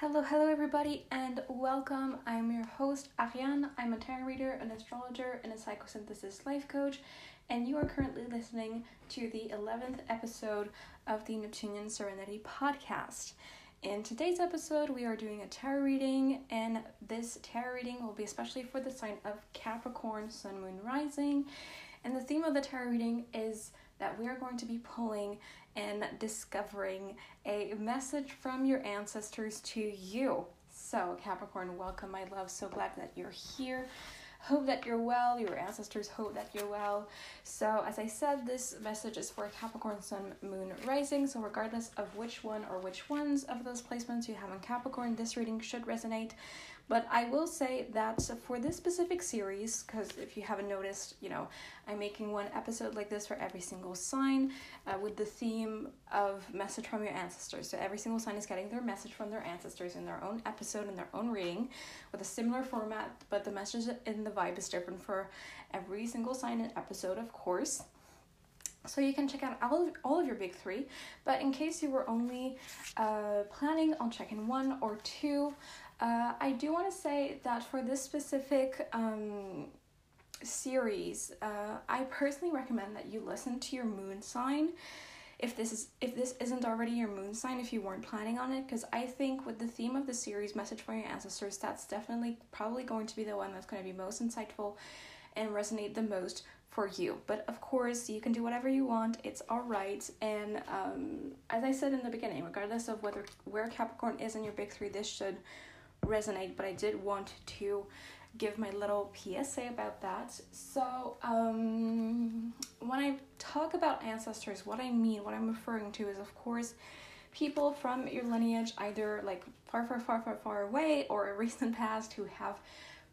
Hello, hello, everybody, and welcome. I'm your host, Ariane. I'm a tarot reader, an astrologer, and a psychosynthesis life coach, and you are currently listening to the 11th episode of the Neptunian Serenity podcast. In today's episode, we are doing a tarot reading, and this tarot reading will be especially for the sign of Capricorn, Sun, Moon, Rising. And the theme of the tarot reading is that we are going to be pulling and discovering a message from your ancestors to you. So, Capricorn, welcome, my love. So glad that you're here. Hope that you're well. Your ancestors hope that you're well. So, as I said, this message is for Capricorn, Sun, Moon, Rising. So, regardless of which one or which ones of those placements you have in Capricorn, this reading should resonate. But I will say that for this specific series, because if you haven't noticed, you know, I'm making one episode like this for every single sign uh, with the theme of message from your ancestors. So every single sign is getting their message from their ancestors in their own episode, in their own reading, with a similar format, but the message in the vibe is different for every single sign and episode, of course. So you can check out all of, all of your big three, but in case you were only uh, planning on checking one or two, uh, I do want to say that for this specific um, series, uh, I personally recommend that you listen to your moon sign. If this is if this isn't already your moon sign, if you weren't planning on it, because I think with the theme of the series, message from your ancestors, that's definitely probably going to be the one that's going to be most insightful and resonate the most for you. But of course, you can do whatever you want. It's all right. And um, as I said in the beginning, regardless of whether where Capricorn is in your big three, this should resonate, but I did want to give my little PSA about that. So, um, when I talk about ancestors, what I mean, what I'm referring to is, of course, people from your lineage, either like far, far, far, far, far away or a recent past who have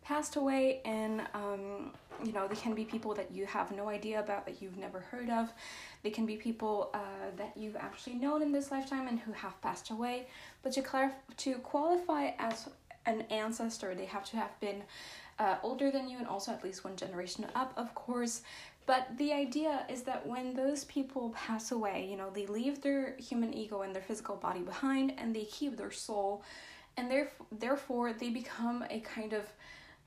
passed away. And um, you know they can be people that you have no idea about that you've never heard of. They can be people uh, that you've actually known in this lifetime and who have passed away. But to clarify to qualify as an ancestor. They have to have been uh, older than you and also at least one generation up of course. But the idea is that when those people pass away you know they leave their human ego and their physical body behind and they keep their soul. And therefore they become a kind of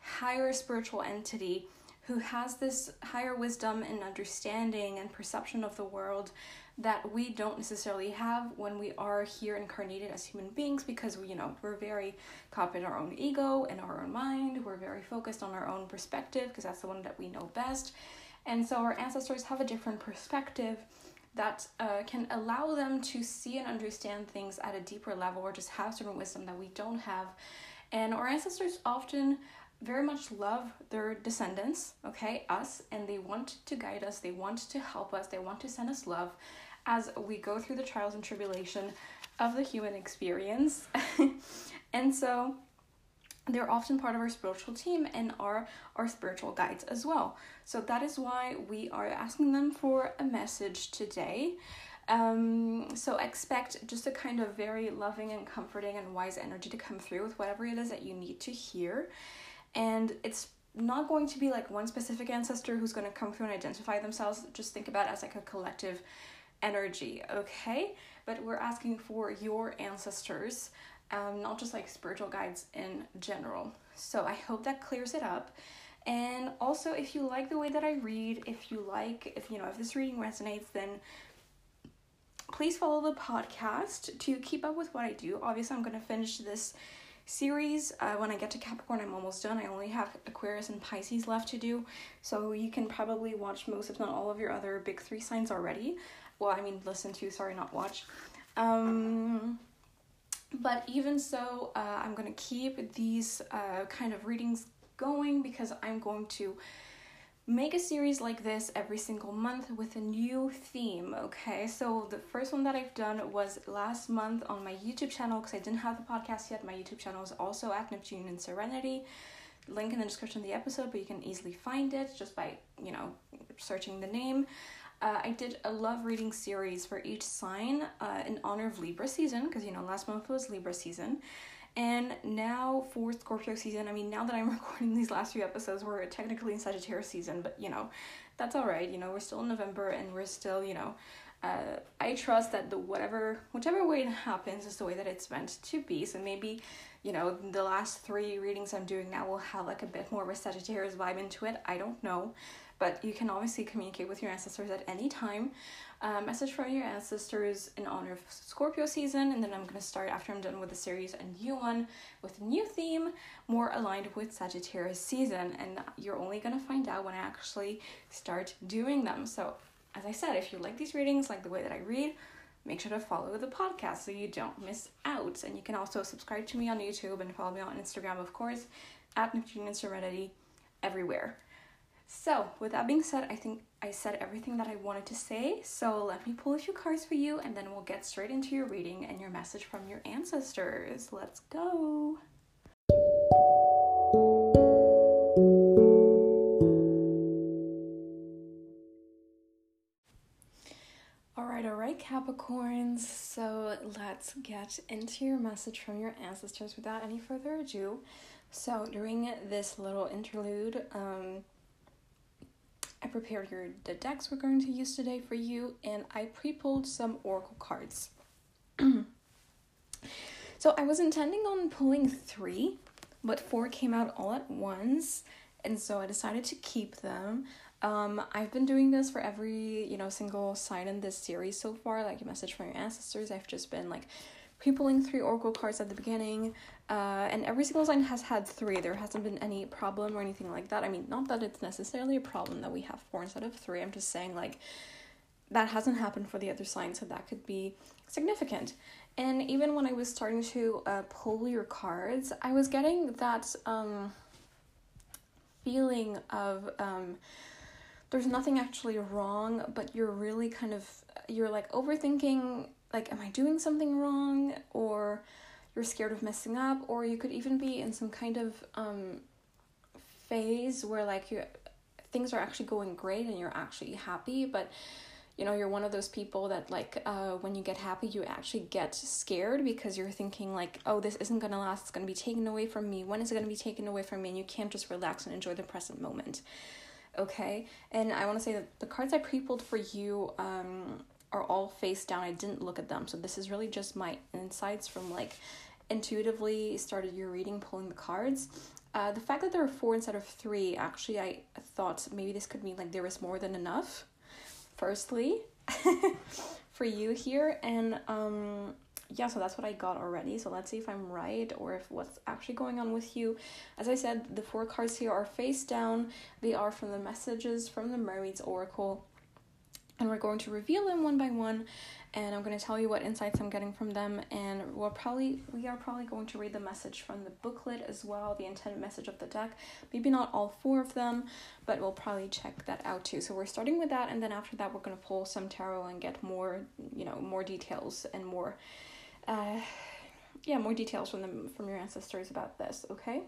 higher spiritual entity who has this higher wisdom and understanding and perception of the world that we don't necessarily have when we are here incarnated as human beings because we, you know we're very caught in our own ego and our own mind. We're very focused on our own perspective because that's the one that we know best. And so our ancestors have a different perspective that uh, can allow them to see and understand things at a deeper level or just have certain wisdom that we don't have. And our ancestors often very much love their descendants, okay, us, and they want to guide us, they want to help us, they want to send us love as we go through the trials and tribulation of the human experience. and so they're often part of our spiritual team and are our spiritual guides as well. So that is why we are asking them for a message today. Um, so expect just a kind of very loving and comforting and wise energy to come through with whatever it is that you need to hear and it's not going to be like one specific ancestor who's going to come through and identify themselves just think about it as like a collective energy okay but we're asking for your ancestors um, not just like spiritual guides in general so i hope that clears it up and also if you like the way that i read if you like if you know if this reading resonates then please follow the podcast to keep up with what i do obviously i'm going to finish this series. Uh, when I get to Capricorn, I'm almost done. I only have Aquarius and Pisces left to do. So you can probably watch most, if not all, of your other big three signs already. Well, I mean, listen to, sorry, not watch. Um, but even so, uh, I'm going to keep these uh, kind of readings going because I'm going to make a series like this every single month with a new theme, okay? So the first one that I've done was last month on my YouTube channel because I didn't have the podcast yet. My YouTube channel is also at Neptunian Serenity. Link in the description of the episode, but you can easily find it just by, you know, searching the name. Uh, I did a love reading series for each sign uh, in honor of Libra season because, you know, last month was Libra season. And now for Scorpio season, I mean, now that I'm recording these last few episodes, we're technically in Sagittarius season, but you know, that's all right. You know, we're still in November and we're still, you know, uh, I trust that the whatever whichever way it happens is the way that it's meant to be. So maybe, you know, the last three readings I'm doing now will have like a bit more of a Sagittarius vibe into it. I don't know, but you can obviously communicate with your ancestors at any time. Uh, message from your ancestors in honor of Scorpio season, and then I'm gonna start after I'm done with the series a new one with a new theme, more aligned with Sagittarius season, and you're only gonna find out when I actually start doing them. So as I said, if you like these readings, like the way that I read, make sure to follow the podcast so you don't miss out. And you can also subscribe to me on YouTube and follow me on Instagram, of course, at Neptunian Serenity, everywhere. So, with that being said, I think I said everything that I wanted to say. So, let me pull a few cards for you, and then we'll get straight into your reading and your message from your ancestors. Let's go. All right, all right, Capricorns, so let's get into your message from your ancestors without any further ado. So, during this little interlude, um, I prepared your the decks we're going to use today for you, and I pre-pulled some oracle cards. so I was intending on pulling three, but four came out all at once, and so I decided to keep them. Um, I've been doing this for every, you know, single sign in this series so far, like a message from your ancestors. I've just been like pre-pulling three oracle cards at the beginning, uh, and every single sign has had three. There hasn't been any problem or anything like that. I mean, not that it's necessarily a problem that we have four instead of three. I'm just saying like that hasn't happened for the other signs, so that could be significant. And even when I was starting to uh, pull your cards, I was getting that um, feeling of um, there's nothing actually wrong, but you're really kind of you're like overthinking like am I doing something wrong or you're scared of messing up or you could even be in some kind of um phase where like you things are actually going great and you're actually happy, but you know, you're one of those people that like uh when you get happy, you actually get scared because you're thinking like, "Oh, this isn't to last. It's to be taken away from me. When is it to be taken away from me?" And you can't just relax and enjoy the present moment okay? And I want to say that the cards I pre-pulled for you um, are all face down. I didn't look at them, so this is really just my insights from like intuitively started your reading pulling the cards. Uh, the fact that there are four instead of three, actually, I thought maybe this could mean like there is more than enough. Firstly, for you here, and um, yeah, so that's what I got already. So let's see if I'm right or if what's actually going on with you. As I said, the four cards here are face down. They are from the messages from the Mermaid's Oracle. And we're going to reveal them one by one and I'm going to tell you what insights I'm getting from them and we're probably we are probably going to read the message from the booklet as well, the intended message of the deck. Maybe not all four of them, but we'll probably check that out too. So we're starting with that and then after that we're going to pull some tarot and get more, you know, more details and more uh, yeah, more details from them from your ancestors about this, okay?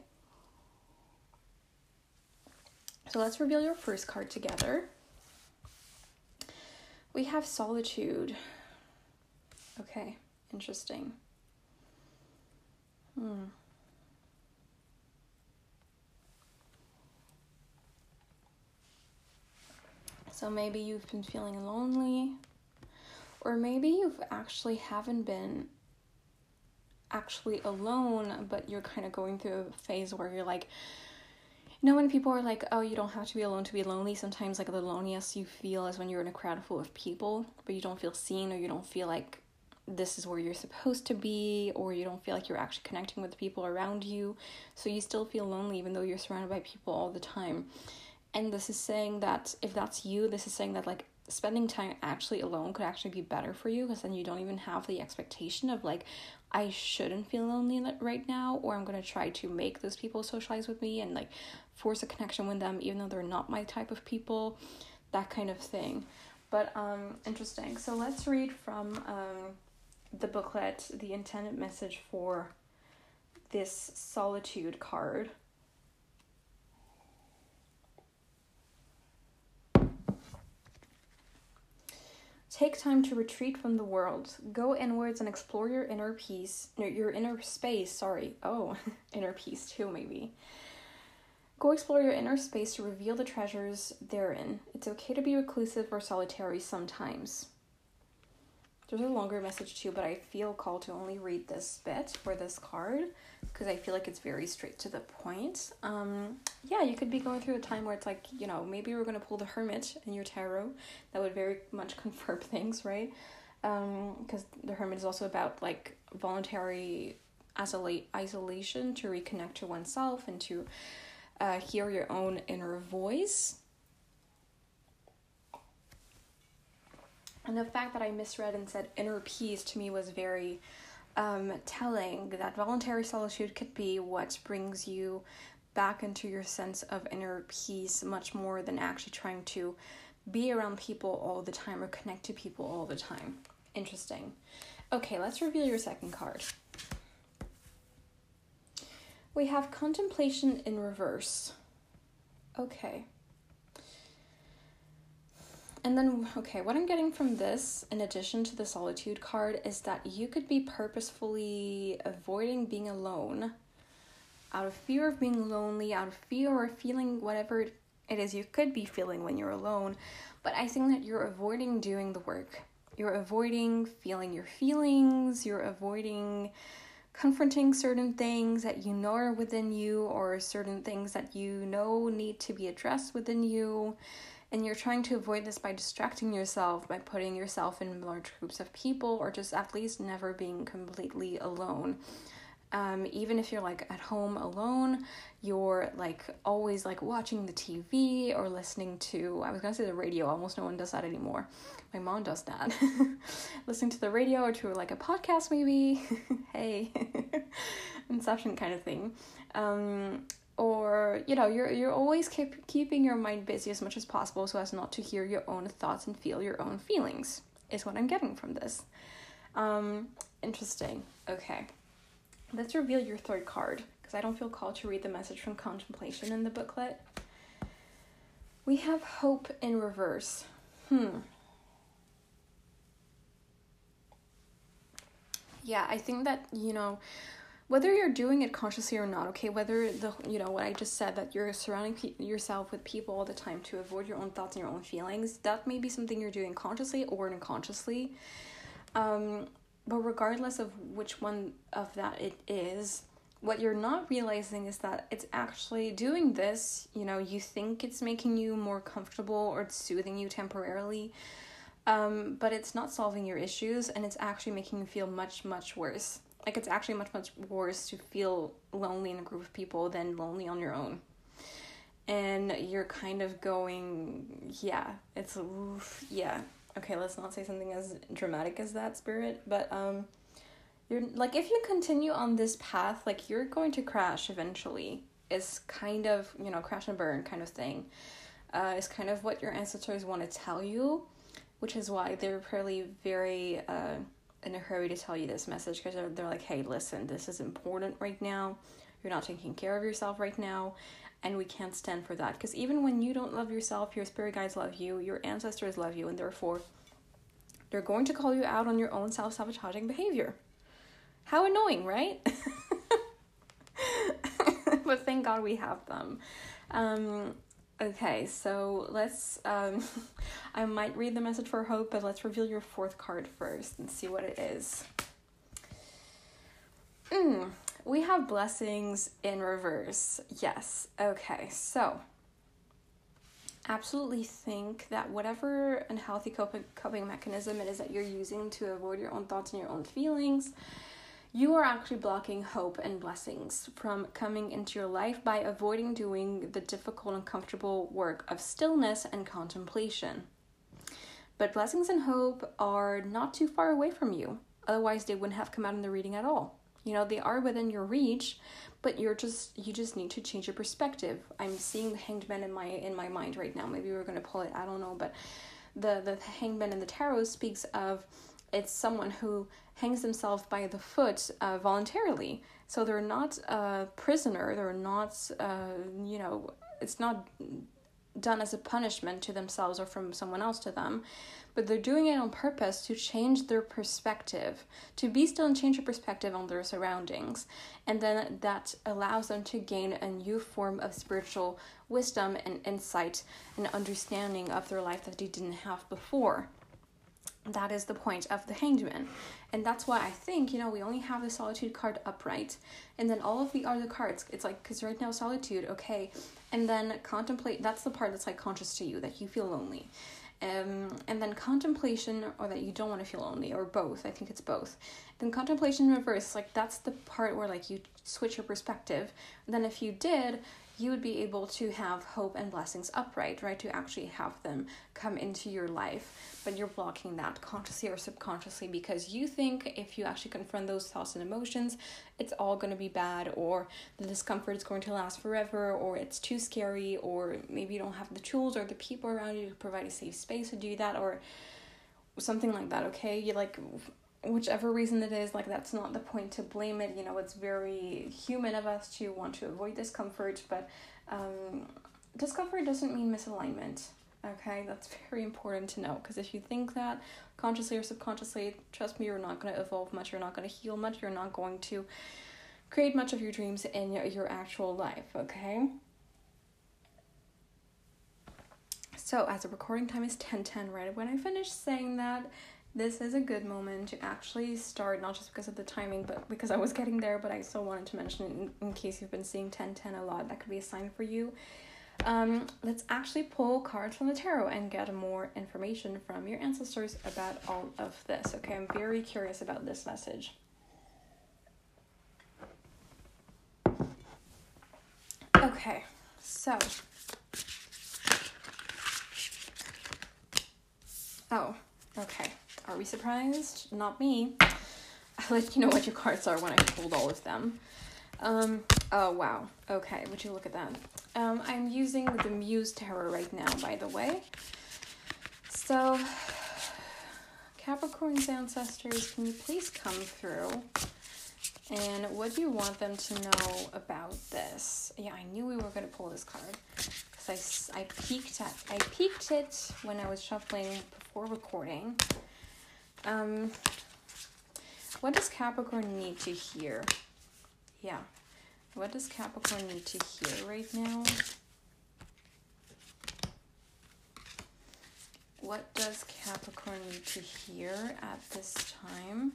So let's reveal your first card together. We have solitude. Okay, interesting. Hmm. So maybe you've been feeling lonely, or maybe you've actually haven't been actually alone, but you're kind of going through a phase where you're like, you know, when people are like, oh, you don't have to be alone to be lonely, sometimes like the loneliest you feel is when you're in a crowd full of people, but you don't feel seen or you don't feel like this is where you're supposed to be, or you don't feel like you're actually connecting with the people around you. So you still feel lonely even though you're surrounded by people all the time. And this is saying that if that's you, this is saying that like spending time actually alone could actually be better for you because then you don't even have the expectation of like I shouldn't feel lonely right now or I'm going to try to make those people socialize with me and like force a connection with them even though they're not my type of people that kind of thing but um interesting so let's read from um the booklet the intended message for this solitude card Take time to retreat from the world. Go inwards and explore your inner peace, your inner space, sorry. Oh, inner peace too, maybe. Go explore your inner space to reveal the treasures therein. It's okay to be reclusive or solitary sometimes. there's a longer message too, but I feel called to only read this bit for this card because I feel like it's very straight to the point. Um, yeah, you could be going through a time where it's like, you know, maybe we're going to pull the Hermit in your tarot. That would very much confirm things, right? Um, because um, the Hermit is also about like voluntary isolate isolation to reconnect to oneself and to uh, hear your own inner voice. And the fact that I misread and said inner peace to me was very um, telling that voluntary solitude could be what brings you back into your sense of inner peace much more than actually trying to be around people all the time or connect to people all the time. Interesting. Okay, let's reveal your second card. We have contemplation in reverse. Okay. And then, okay, what I'm getting from this, in addition to the solitude card, is that you could be purposefully avoiding being alone out of fear of being lonely, out of fear or feeling whatever it is you could be feeling when you're alone. But I think that you're avoiding doing the work. You're avoiding feeling your feelings, you're avoiding confronting certain things that you know are within you or certain things that you know need to be addressed within you. And you're trying to avoid this by distracting yourself by putting yourself in large groups of people or just at least never being completely alone um, even if you're like at home alone, you're like always like watching the TV or listening to, I was gonna say the radio, almost no one does that anymore. My mom does that. listening to the radio or to like a podcast, maybe. hey, Inception kind of thing. Um, or you know you're you're always keep keeping your mind busy as much as possible so as not to hear your own thoughts and feel your own feelings is what i'm getting from this um interesting okay Let's reveal your third card because I don't feel called to read the message from contemplation in the booklet. We have hope in reverse. Hmm. Yeah, I think that, you know, whether you're doing it consciously or not, okay, whether the, you know, what I just said that you're surrounding pe- yourself with people all the time to avoid your own thoughts and your own feelings, that may be something you're doing consciously or unconsciously. Um, but regardless of which one of that it is, what you're not realizing is that it's actually doing this, you know, you think it's making you more comfortable or it's soothing you temporarily, um, but it's not solving your issues and it's actually making you feel much, much worse. Like, it's actually much, much worse to feel lonely in a group of people than lonely on your own. And you're kind of going, yeah, it's, oof, yeah, okay, let's not say something as dramatic as that spirit, but um you're like if you continue on this path, like you're going to crash eventually. Is kind of, you know, crash and burn kind of thing. Uh is kind of what your ancestors want to tell you, which is why they're probably very uh in a hurry to tell you this message because they're, they're like, hey, listen, this is important right now. You're not taking care of yourself right now and we can't stand for that. Because even when you don't love yourself your spirit guides love you your ancestors love you and therefore they're going to call you out on your own self-sabotaging behavior. How annoying right? But thank god we have them. Um, okay so let's um, i might read the message for hope but let's reveal your fourth card first and see what it is. Mm, we have blessings in reverse. Yes. Okay. So, absolutely think that whatever unhealthy coping, mechanism it is that you're using to avoid your own thoughts and your own feelings, you are actually blocking hope and blessings from coming into your life by avoiding doing the difficult and comfortable work of stillness and contemplation. But blessings and hope are not too far away from you, otherwise, they wouldn't have come out in the reading at all you know they are within your reach but you're just you just need to change your perspective. I'm seeing the hanged man in my in my mind right now. Maybe we're going to pull it i don't know but the the hanged man in the tarot speaks of it's someone who hangs themselves by the foot uh, voluntarily. So they're not a prisoner they're not uh, you know it's not done as a punishment to themselves or from someone else to them but they're doing it on purpose to change their perspective, to be still and change their perspective on their surroundings. And then that allows them to gain a new form of spiritual wisdom and insight and understanding of their life that they didn't have before. that is the point of the hanged man and that's why i think you know we only have the solitude card upright and then all of the other cards it's like because right now solitude okay and then contemplate that's the part that's like conscious to you that you feel lonely um, and then contemplation or that you don't want to feel lonely or both i think it's both. Then contemplation reverse like that's the part where like you switch your perspective. Then if you did you would be able to have hope and blessings upright, right? To actually have them come into your life. But you're blocking that consciously or subconsciously because you think if you actually confront those thoughts and emotions, it's all going to be bad, or the discomfort is going to last forever, or it's too scary, or maybe you don't have the tools or the people around you to provide a safe space to do that, or something like that, okay? You like whichever reason it is, like that's not the point to blame it. You know, it's very human of us to want to avoid discomfort, but um, discomfort doesn't mean misalignment. Okay, that's very important to know because if you think that consciously or subconsciously, trust me, you're not going to evolve much, you're not going to heal much, you're not going to create much of your dreams in your, your actual life. Okay. So, as the recording time is 10 10, right when I finish saying that, this is a good moment to actually start, not just because of the timing, but because I was getting there, but I still wanted to mention in, in case you've been seeing 1010 a lot, that could be a sign for you. Um, let's actually pull cards from the tarot and get more information from your ancestors about all of this. Okay, I'm very curious about this message. Okay, so. Oh, okay. Are we surprised? Not me. I'll let you know what your cards are when I pulled all of them. Um, oh wow. Okay, would you look at that? Um, I'm using the Muse Tarot right now, by the way. So, Capricorn's ancestors, can you please come through? And what do you want them to know about this? Yeah, I knew we were going to pull this card because I, I peeked at I peeked it when I was shuffling before recording. Um, what does Capricorn need to hear? Yeah. What does Capricorn need to hear right now? What does Capricorn need to hear at this time?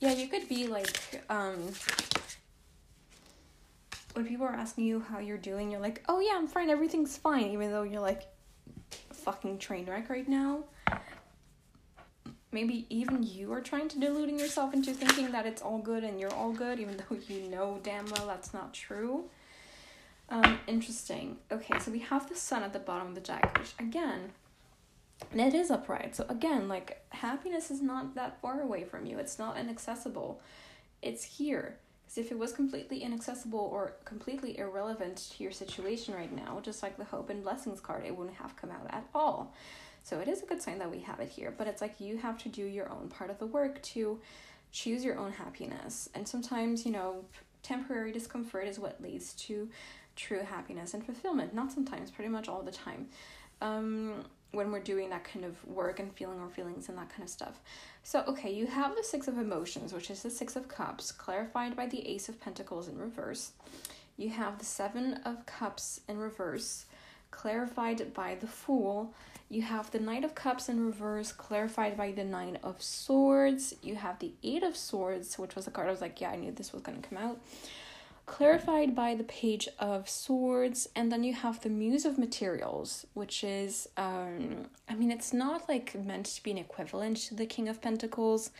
Yeah, you could be like, um, when people are asking you how you're doing, you're like, oh yeah, I'm fine, everything's fine, even though you're like a fucking train wreck right now. Maybe even you are trying to deluding yourself into thinking that it's all good and you're all good, even though you know damn well that's not true. Um, interesting. Okay, so we have the sun at the bottom of the deck, which again, and it is upright. So again, like happiness is not that far away from you. It's not inaccessible. It's here. If it was completely inaccessible or completely irrelevant to your situation right now, just like the hope and blessings card, it wouldn't have come out at all. So it is a good sign that we have it here, but it's like you have to do your own part of the work to choose your own happiness. And sometimes, you know, temporary discomfort is what leads to true happiness and fulfillment. Not sometimes, pretty much all the time. Um, when we're doing that kind of work and feeling our feelings and that kind of stuff. So, okay, you have the Six of Emotions, which is the Six of Cups, clarified by the Ace of Pentacles in reverse. You have the Seven of Cups in reverse, clarified by the Fool. You have the Knight of Cups in reverse, clarified by the Nine of Swords. You have the Eight of Swords, which was a card I was like, yeah, I knew this was going to come out clarified by the Page of Swords, and then you have the Muse of Materials, which is, um, I mean, it's not like meant to be an equivalent to the King of Pentacles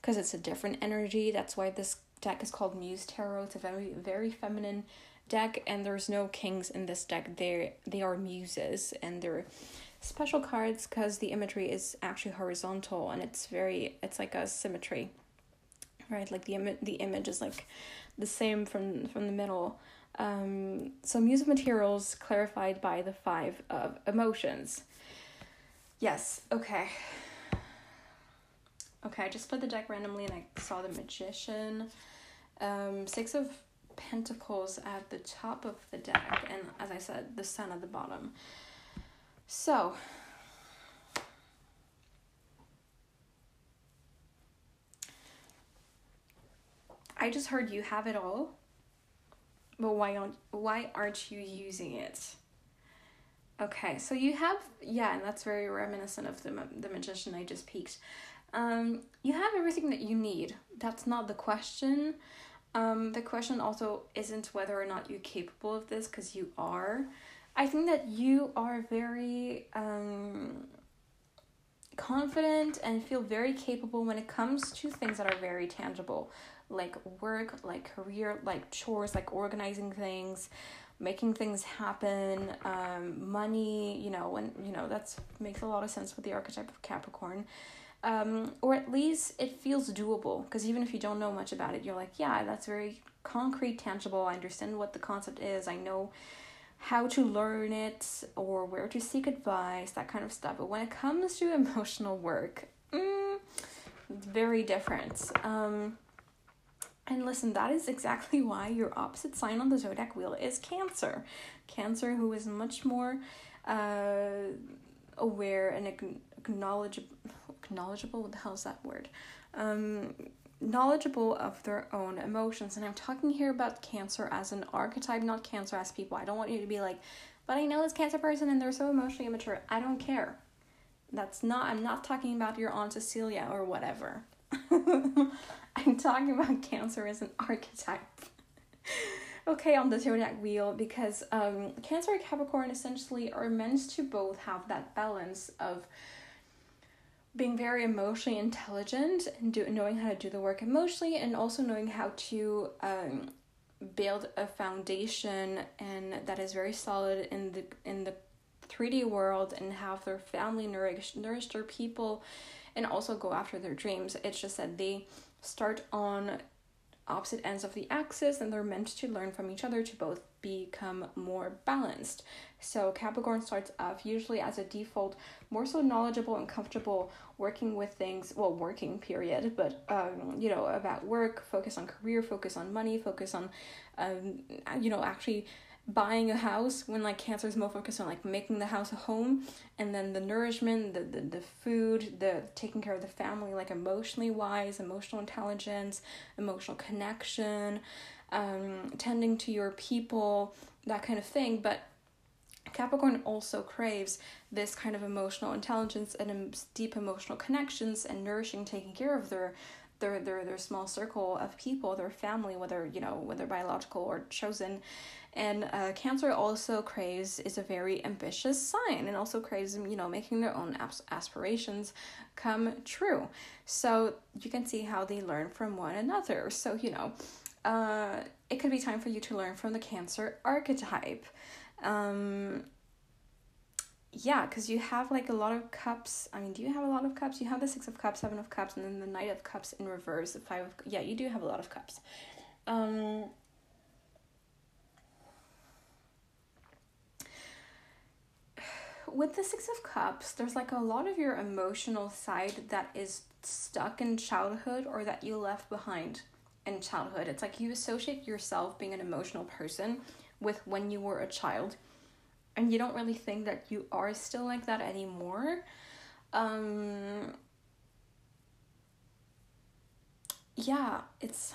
because it's a different energy. That's why this deck is called Muse Tarot. It's a very, very feminine deck, and there's no kings in this deck. They they are muses, and they're special cards because the imagery is actually horizontal, and it's very, it's like a symmetry, right? Like the Im- the image is like the same from from the middle. Um, so Muse of Materials clarified by the five of emotions. Yes, okay. Okay, I just put the deck randomly and I saw the magician. Um, six of pentacles at the top of the deck, and as I said, the sun at the bottom. So, I just heard you have it all, but why aren't why aren't you using it? Okay, so you have yeah, and that's very reminiscent of the the magician I just peeked. Um, you have everything that you need. That's not the question. Um, the question also isn't whether or not you're capable of this, because you are. I think that you are very um, confident and feel very capable when it comes to things that are very tangible, like work, like career, like chores, like organizing things, making things happen, um, money. You know, when you know that's makes a lot of sense with the archetype of Capricorn um, or at least it feels doable because even if you don't know much about it you're like yeah that's very concrete tangible i understand what the concept is i know how to learn it or where to seek advice that kind of stuff but when it comes to emotional work mm, it's very different um, and listen that is exactly why your opposite sign on the zodiac wheel is cancer. Cancer who is much more uh, aware and acknowledgeable knowledgeable what the hell is that word? Um knowledgeable of their own emotions. And i'm talking here about cancer as an archetype not cancer as people. I don't want you to be like but i know this cancer person and they're so emotionally immature. I don't care. That's not i'm not talking about your aunt cecilia or whatever i'm talking about cancer as an archetype okay on the zodiac wheel because um cancer and capricorn essentially are meant to both have that balance of being very emotionally intelligent and do, knowing how to do the work emotionally and also knowing how to um, build a foundation and that is very solid in the in the 3D world and have their family nourish nourish their people and also go after their dreams. It's just that they start on opposite ends of the axis and they're meant to learn from each other to both become more balanced. So Capricorn starts off usually as a default more so knowledgeable and comfortable working with things, well, working period, but um, you know, about work, focus on career, focus on money, focus on um, you know, actually buying a house when like cancer is more focused on like making the house a home and then the nourishment the, the the food the taking care of the family like emotionally wise emotional intelligence emotional connection um tending to your people that kind of thing but Capricorn also craves this kind of emotional intelligence and deep emotional connections and nourishing taking care of their their their their small circle of people, their family, whether you know whether biological or chosen. And uh, Cancer also craves is a very ambitious sign, and also craves you know making their own aspirations come true. So you can see how they learn from one another. So you know, uh, it could be time for you to learn from the Cancer archetype. Um, yeah, because you have like a lot of cups. I mean, do you have a lot of cups? You have the Six of Cups, Seven of Cups, and then the Knight of Cups in reverse, the Five of. Yeah, you do have a lot of cups. Um, with the Six of Cups, there's like a lot of your emotional side that is stuck in childhood or that you left behind in childhood. It's like you associate yourself being an emotional person with when you were a child and you don't really think that you are still like that anymore um yeah it's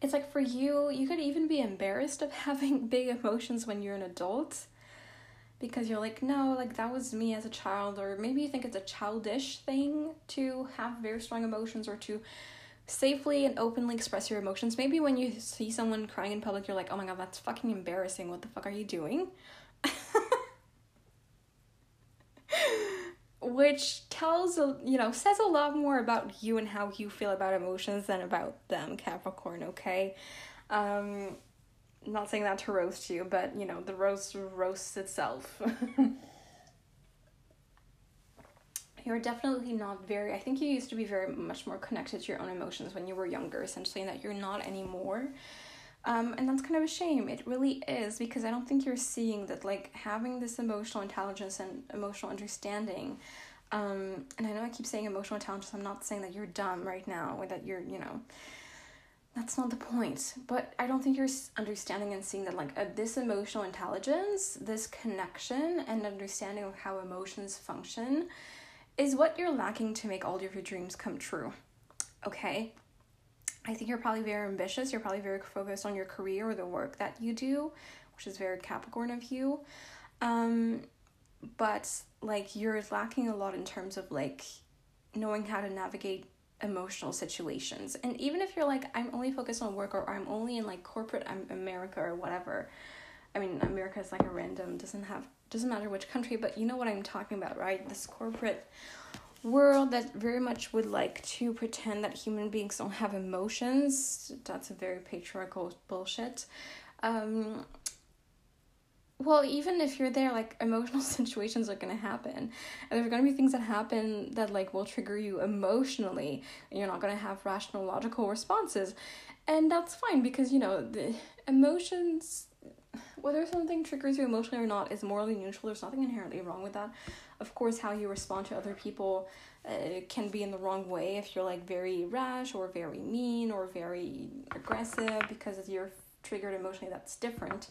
it's like for you you could even be embarrassed of having big emotions when you're an adult because you're like no like that was me as a child or maybe you think it's a childish thing to have very strong emotions or to safely and openly express your emotions. Maybe when you see someone crying in public, you're like, oh my god, that's fucking embarrassing. What the fuck are you doing? Which tells, you know, says a lot more about you and how you feel about emotions than about them, Capricorn, okay? Um, not saying that to roast you, but, you know, the roast roasts itself. you're definitely not very i think you used to be very much more connected to your own emotions when you were younger essentially and that you're not anymore um, and that's kind of a shame it really is because i don't think you're seeing that like having this emotional intelligence and emotional understanding um, and i know i keep saying emotional intelligence i'm not saying that you're dumb right now or that you're you know that's not the point but i don't think you're understanding and seeing that like uh, this emotional intelligence this connection and understanding of how emotions function is what you're lacking to make all of your dreams come true. Okay? I think you're probably very ambitious. You're probably very focused on your career or the work that you do, which is very Capricorn of you. Um, but like you're lacking a lot in terms of like knowing how to navigate emotional situations. And even if you're like, I'm only focused on work or I'm only in like corporate America or whatever. I mean, America is like a random, doesn't have, doesn't matter which country, but you know what I'm talking about, right? This corporate world that very much would like to pretend that human beings don't have emotions. That's a very patriarchal bullshit. Um, well, even if you're there, like emotional situations are gonna happen. And there's gonna be things that happen that like will trigger you emotionally. And you're not gonna have rational, logical responses. And that's fine because you know, the emotions whether something triggers you emotionally or not is morally neutral. There's nothing inherently wrong with that. Of course, how you respond to other people uh, can be in the wrong way if you're like very rash or very mean or very aggressive because you're triggered emotionally. That's different.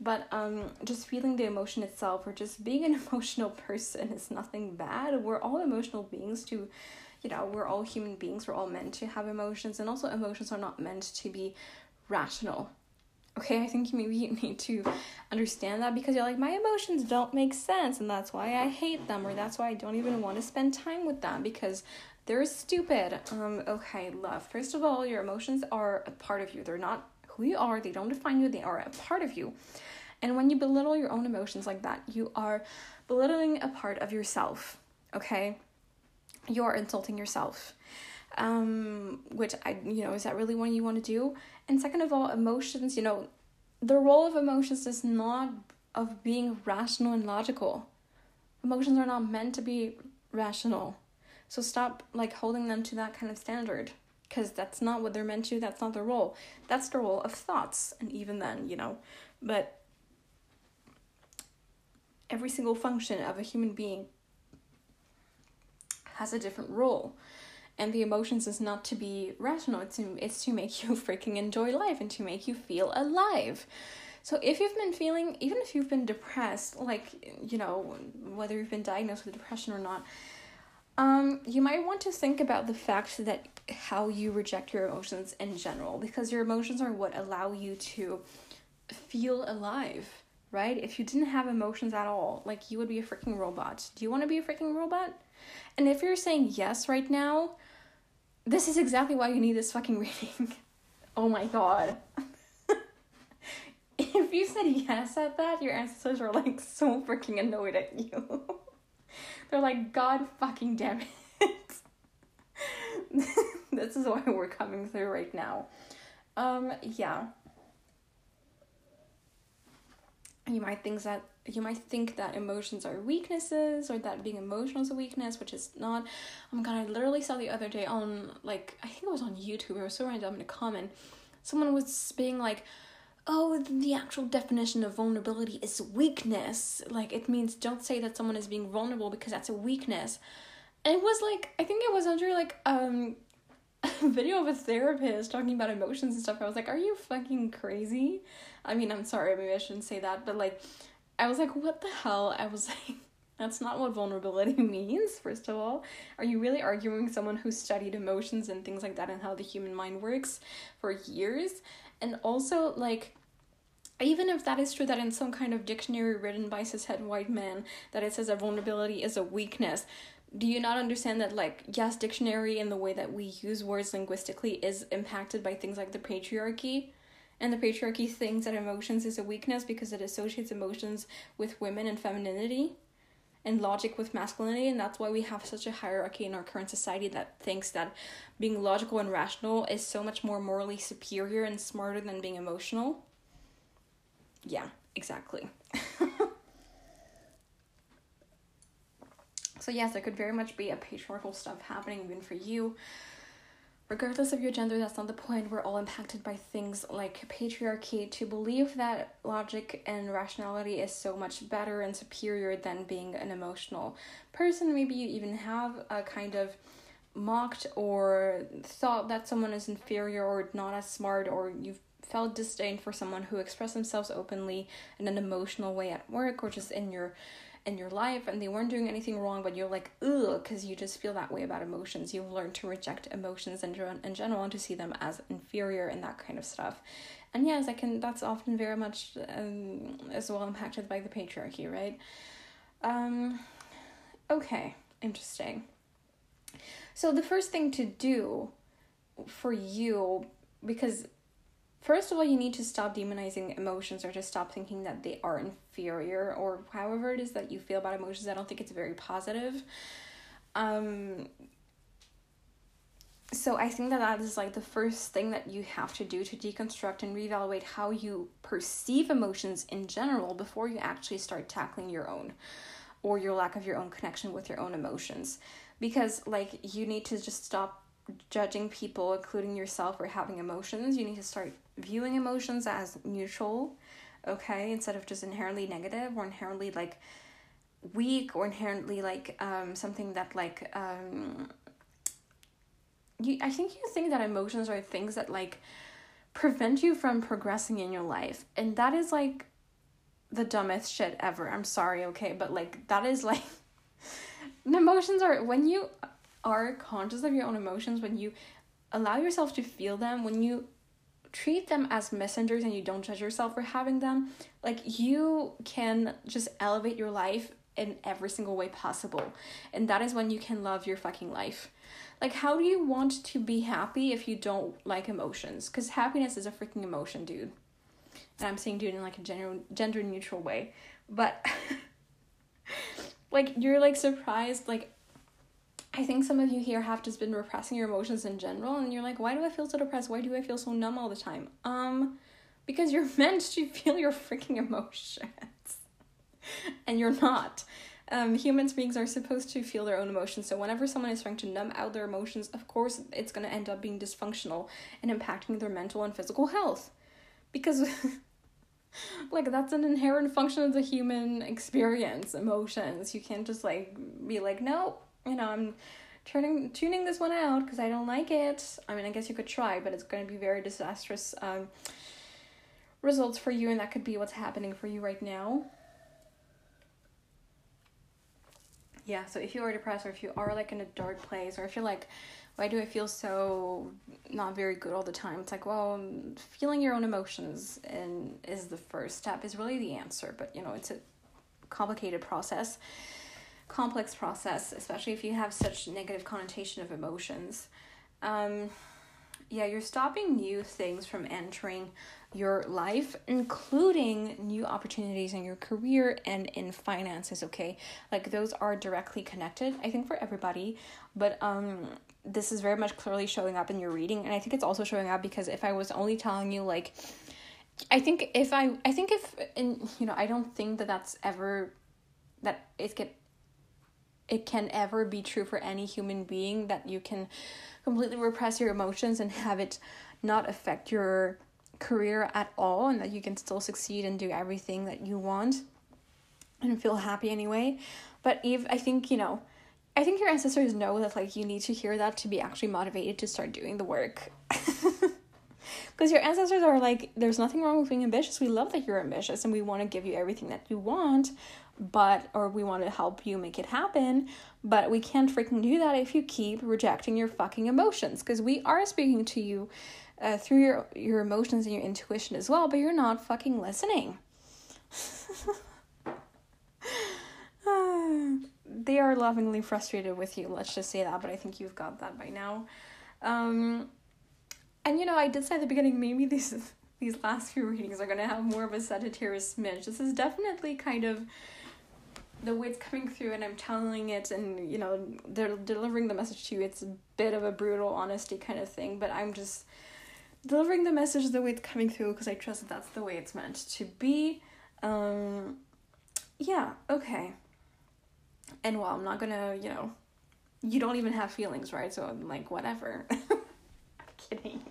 But um, just feeling the emotion itself or just being an emotional person is nothing bad. We're all emotional beings to you know, we're all human beings, we're all meant to have emotions, and also emotions are not meant to be rational. Okay, I think maybe you need to understand that because you're like, my emotions don't make sense, and that's why I hate them, or that's why I don't even want to spend time with them because they're stupid. Um, okay, love. First of all, your emotions are a part of you, they're not who you are, they don't define you, they are a part of you. And when you belittle your own emotions like that, you are belittling a part of yourself, okay? You are insulting yourself. Um, which I, you know, is that really what you want to do? And second of all, emotions, you know, the role of emotions is not of being rational and logical. Emotions are not meant to be rational. So stop like holding them to that kind of standard because that's not what they're meant to, that's not their role. That's the role of thoughts. And even then, you know, but every single function of a human being has a different role and the emotions is not to be rational it's to, it's to make you freaking enjoy life and to make you feel alive so if you've been feeling even if you've been depressed like you know whether you've been diagnosed with depression or not um you might want to think about the fact that how you reject your emotions in general because your emotions are what allow you to feel alive right? If you didn't have emotions at all, like you would be a freaking robot. Do you want to be a freaking robot? And if you're saying yes right now, this is exactly why you need this fucking reading. oh my god. if you said yes at that, your ancestors are like so freaking annoyed at you. They're like, God fucking damn it. this is why we're coming through right now. Um, yeah you might think that you might think that emotions are weaknesses or that being emotional is a weakness, which is not. Oh my god, I literally saw the other day on like I think it was on YouTube, was so random in a comment. Someone was being like, Oh, the actual definition of vulnerability is weakness. Like it means don't say that someone is being vulnerable because that's a weakness. And it was like I think it was under like um video of a therapist talking about emotions and stuff. I was like, are you fucking crazy? I mean, I'm sorry, maybe I shouldn't say that, but like, I was like, what the hell? I was like, that's not what vulnerability means, first of all. Are you really arguing someone who studied emotions and things like that and how the human mind works for years? And also, like, even if that is true that in some kind of dictionary written by cishet white men that it says that vulnerability is a weakness do you not understand that like yes dictionary and the way that we use words linguistically is impacted by things like the patriarchy? And the patriarchy thinks that emotions is a weakness because it associates emotions with women and femininity and logic with masculinity and that's why we have such a hierarchy in our current society that thinks that being logical and rational is so much more morally superior and smarter than being emotional. Yeah exactly So, yes, there could very much be a patriarchal stuff happening even for you. Regardless of your gender, that's not the point. We're all impacted by things like patriarchy. To believe that logic and rationality is so much better and superior than being an emotional person, maybe you even have a kind of mocked or thought that someone is inferior or not as smart, or you've felt disdain for someone who express themselves openly in an emotional way at work or just in your in your life and they weren't doing anything wrong, but you're like, ugh, because you just feel that way about emotions. You've learned to reject emotions in, in general and to see them as inferior and that kind of stuff. And yes, I can, that's often very much um, as well impacted by the patriarchy, right? Um, okay, interesting. So the first thing to do for you, because First of all, you need to stop demonizing emotions or to stop thinking that they are inferior or however it is that you feel about emotions. I don't think it's very positive. Um, so I think that that is like the first thing that you have to do to deconstruct and reevaluate how you perceive emotions in general before you actually start tackling your own or your lack of your own connection with your own emotions because like you need to just stop judging people including yourself or having emotions you need to start viewing emotions as neutral, okay, instead of just inherently negative or inherently like weak or inherently like um something that like um you I think you think that emotions are things that like prevent you from progressing in your life. And that is like the dumbest shit ever. I'm sorry, okay, but like that is like emotions are when you are conscious of your own emotions, when you allow yourself to feel them, when you treat them as messengers and you don't judge yourself for having them, like you can just elevate your life in every single way possible. And that is when you can love your fucking life. Like, how do you want to be happy if you don't like emotions? Because happiness is a freaking emotion, dude. And I'm saying dude in like a gender gender neutral way. But like you're like surprised, like I think some of you here have just been repressing your emotions in general and you're like, why do I feel so depressed? Why do I feel so numb all the time? Um, because you're meant to feel your freaking emotions. and you're not. Um, human beings are supposed to feel their own emotions. So whenever someone is trying to numb out their emotions, of course it's gonna end up being dysfunctional and impacting their mental and physical health. Because like that's an inherent function of the human experience, emotions. You can't just like be like, no, you know, I'm turning tuning this one out because I don't like it. I mean, I guess you could try, but it's going to be very disastrous um, results for you, and that could be what's happening for you right now. Yeah, so if you are depressed, or if you are like in a dark place, or if you're like, why do I feel so not very good all the time? It's like, well, feeling your own emotions and is the first step is really the answer, but you know, it's a complicated process complex process, especially if you have such negative connotation of emotions. Um, yeah, you're stopping new things from entering your life, including new opportunities in your career and in finances, okay? Like those are directly connected, I think, for everybody. But um this is very much clearly showing up in your reading, and I think it's also showing up because if I was only telling you like I think if I I think if in you know, I don't think that that's ever that it get it can ever be true for any human being that you can completely repress your emotions and have it not affect your career at all and that you can still succeed and do everything that you want and feel happy anyway. But eve i think you know i think your ancestors know that like you need to hear that to be actually motivated to start doing the work. Because your ancestors are like there's nothing wrong with being ambitious. We love that you're ambitious and we want to give you everything that you want but or we want to help you make it happen but we can't freaking do that if you keep rejecting your fucking emotions because we are speaking to you uh, through your your emotions and your intuition as well but you're not fucking listening. They are lovingly frustrated with you let's just say that but i think you've got that by now. Um and you know i did say at the beginning maybe these these last few readings are going to have more of a sagittarius smidge. This is definitely kind of the way it's coming through and I'm telling it and you know they're delivering the message to you. It's a bit of a brutal honesty kind of thing but I'm just delivering the message the way it's coming through because I trust that that's the way it's meant to be. Um yeah okay. And well I'm not gonna you know you don't even have feelings right? So I'm like whatever. I'm kidding.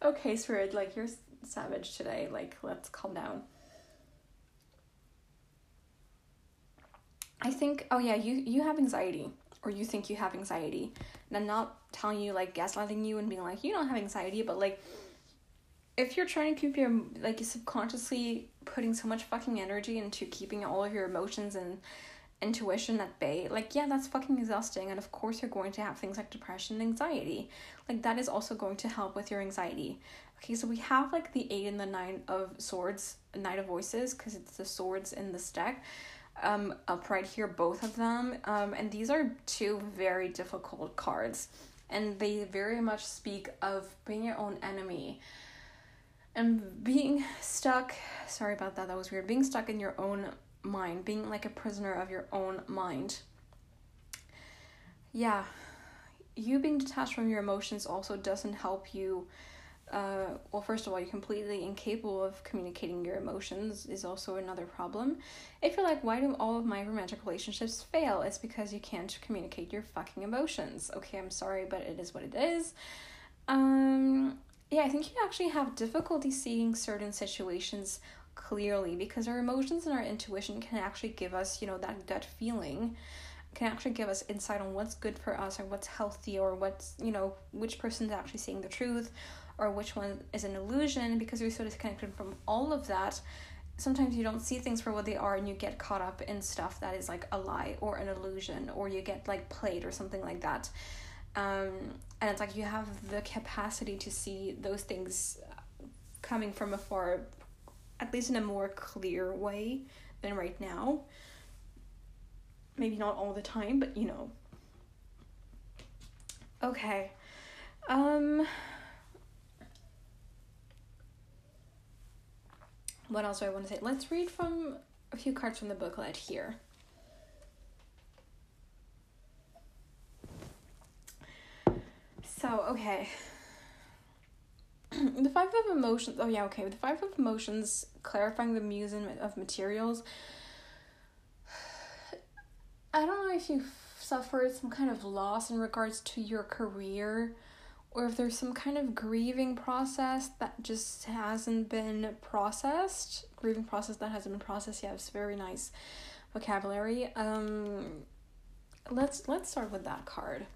Okay spirit like you're savage today. Like, let's calm down. I think, oh yeah, you you have anxiety, or you think you have anxiety, and I'm not telling you like gaslighting you and being like you don't have anxiety, but like if you're trying to keep your like subconsciously putting so much fucking energy into keeping all of your emotions and intuition at bay, like yeah, that's fucking exhausting. And of course, you're going to have things like depression and anxiety. Like that is also going to help with your anxiety. Okay, so we have like the eight and the nine of swords, knight of voices, because it's the swords in this deck. Um, up right here, both of them. Um, and these are two very difficult cards, and they very much speak of being your own enemy and being stuck. Sorry about that. That was weird. Being stuck in your own mind, being like a prisoner of your own mind. Yeah, you being detached from your emotions also doesn't help you uh, well, first of all, you're completely incapable of communicating your emotions is also another problem. If you're like, why do all of my romantic relationships fail? It's because you can't communicate your fucking emotions. Okay, I'm sorry, but it is what it is. Um, yeah, I think you actually have difficulty seeing certain situations clearly because our emotions and our intuition can actually give us, you know, that gut feeling can actually give us insight on what's good for us or what's healthy or what's you know which person's actually saying the truth or which one is an illusion because you're so disconnected from all of that sometimes you don't see things for what they are and you get caught up in stuff that is like a lie or an illusion or you get like played or something like that. Um, and it's like you have the capacity to see those things coming from afar at least in a more clear way than right now. Maybe not all the time but you know. Okay. Um what else do I want to say? Let's read from a few cards from the booklet here. So, okay. the Five of Emotions. Oh, yeah, okay. The Five of Emotions, clarifying the muse of materials. I don't know if you suffered some kind of loss in regards to your career or if there's some kind of grieving process that just hasn't been processed grieving process that hasn't been processed yeah it's very nice vocabulary. Um let's let's start with that card.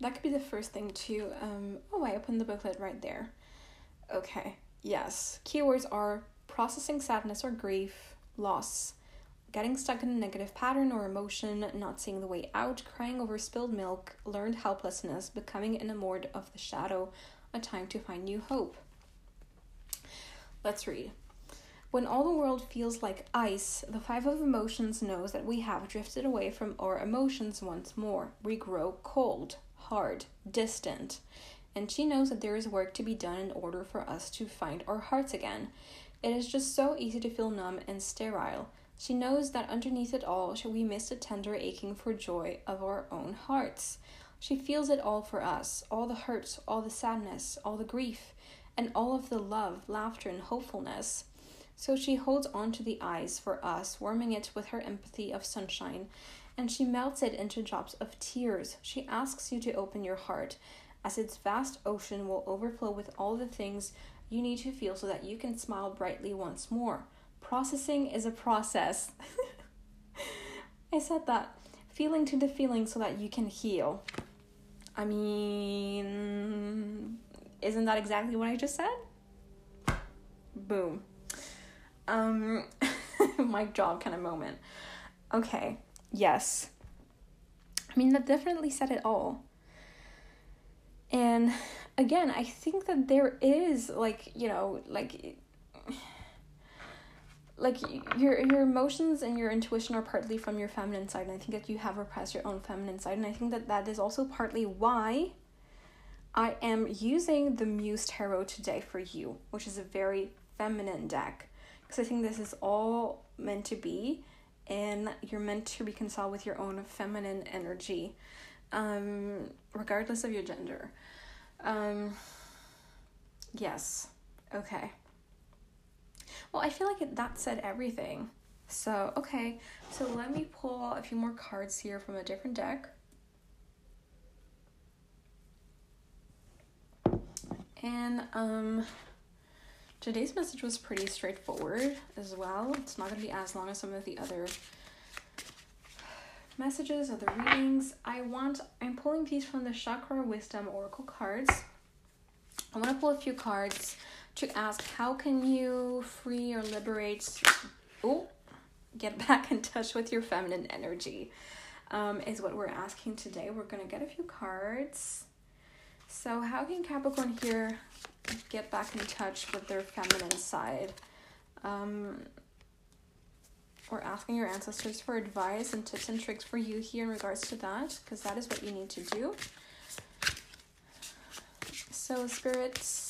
That could be the first thing to um oh i opened the booklet right there. Okay yes. Keywords are processing sadness or grief loss getting stuck in a negative pattern or emotion, not seeing the way out, crying over spilled milk, learned helplessness, becoming enamored of the shadow, a time to find new hope. Let's read. When all the world feels like ice, the five of emotions knows that we have drifted away from our emotions once more. We grow cold, hard, distant. And she knows that there is work to be done in order for us to find our hearts again. It is just so easy to feel numb and sterile. She knows that underneath it all, we miss the tender aching for joy of our own hearts. She feels it all for us all the hurts, all the sadness, all the grief, and all of the love, laughter, and hopefulness. So she holds on to the eyes for us, warming it with her empathy of sunshine, and she melts it into drops of tears. She asks you to open your heart, as its vast ocean will overflow with all the things you need to feel so that you can smile brightly once more. Processing is a process. I said that. Feeling to the feeling so that you can heal. I mean, isn't that exactly what I just said? Boom. Um, mic drop kind of moment. Okay, yes. I mean, that definitely said it all. And again, I think that there is, like, you know, like like your your emotions and your intuition are partly from your feminine side and i think that you have repressed your own feminine side and i think that that is also partly why i am using the muse tarot today for you which is a very feminine deck because i think this is all meant to be and you're meant to reconcile with your own feminine energy um regardless of your gender. Um yes. Okay well, I feel like that said everything. So, okay, so let me pull a few more cards here from a different deck. And um today's message was pretty straightforward as well. It's not going to be as long as some of the other messages or the readings. I want I'm pulling these from the Chakra Wisdom Oracle cards I want to pull a few cards to ask how can you free or liberate oh get back in touch with your feminine energy um, is what we're asking today. We're gonna get a few cards. So how can Capricorn here get back in touch with their feminine side? Um, we're asking your ancestors for advice and tips and tricks for you here in regards to that, because that is what you need to do. So, spirits,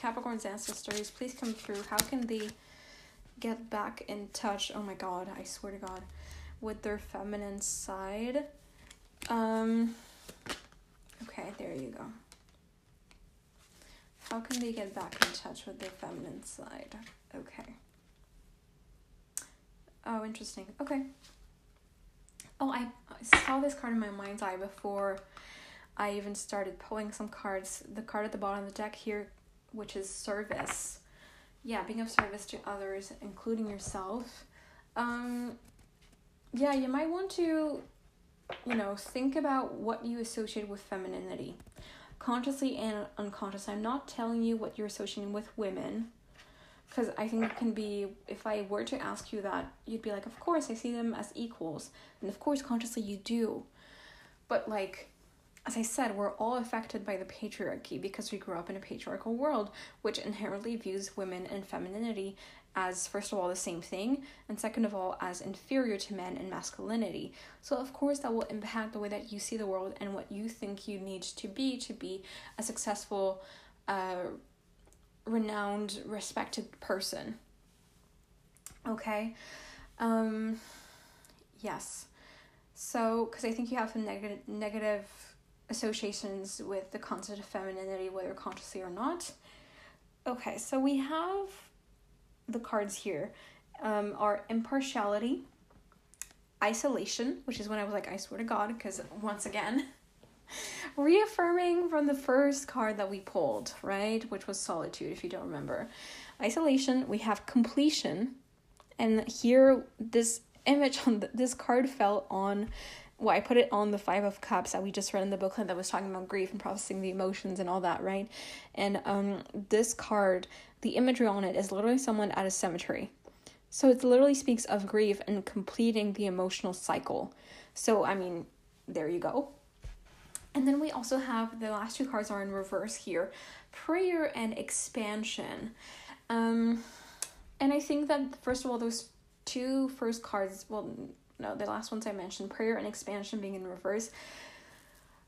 Capricorn's ancestors, please come through. How can they get back in touch? Oh my god, I swear to God, with their feminine side. Um, okay, there you go. How can they get back in touch with their feminine side? Okay. Oh, interesting. Okay. Oh, I saw this card in my mind's eye before I even started pulling some cards. The card at the bottom of the deck here, which is service. Yeah, being of service to others, including yourself. Um, yeah, you might want to, you know, think about what you associate with femininity, consciously and unconsciously. I'm not telling you what you're associating with women, because I think it can be, if I were to ask you that, you'd be like, of course, I see them as equals. And of course, consciously, you do. But, like, as I said, we're all affected by the patriarchy because we grew up in a patriarchal world, which inherently views women and femininity as, first of all, the same thing, and second of all, as inferior to men and masculinity. So, of course, that will impact the way that you see the world and what you think you need to be to be a successful, uh, renowned, respected person. Okay? Um, yes. So, because I think you have some negative negative associations with the concept of femininity, whether consciously or not. Okay, so we have the cards here um, are impartiality, isolation, which is when I was like, I swear to God, because once again, reaffirming from the first card that we pulled, right, which was solitude, if you don't remember. Isolation, we have completion, and here this image on the, this card fell on well, I put it on the Five of Cups that we just read in the booklet that was talking about grief and processing the emotions and all that, right? And um, this card, the imagery on it is literally someone at a cemetery. So it literally speaks of grief and completing the emotional cycle. So, I mean, there you go. And then we also have the last two cards are in reverse here prayer and expansion. Um, and I think that, first of all, those two first cards, well, no, the last ones I mentioned, prayer and expansion being in reverse.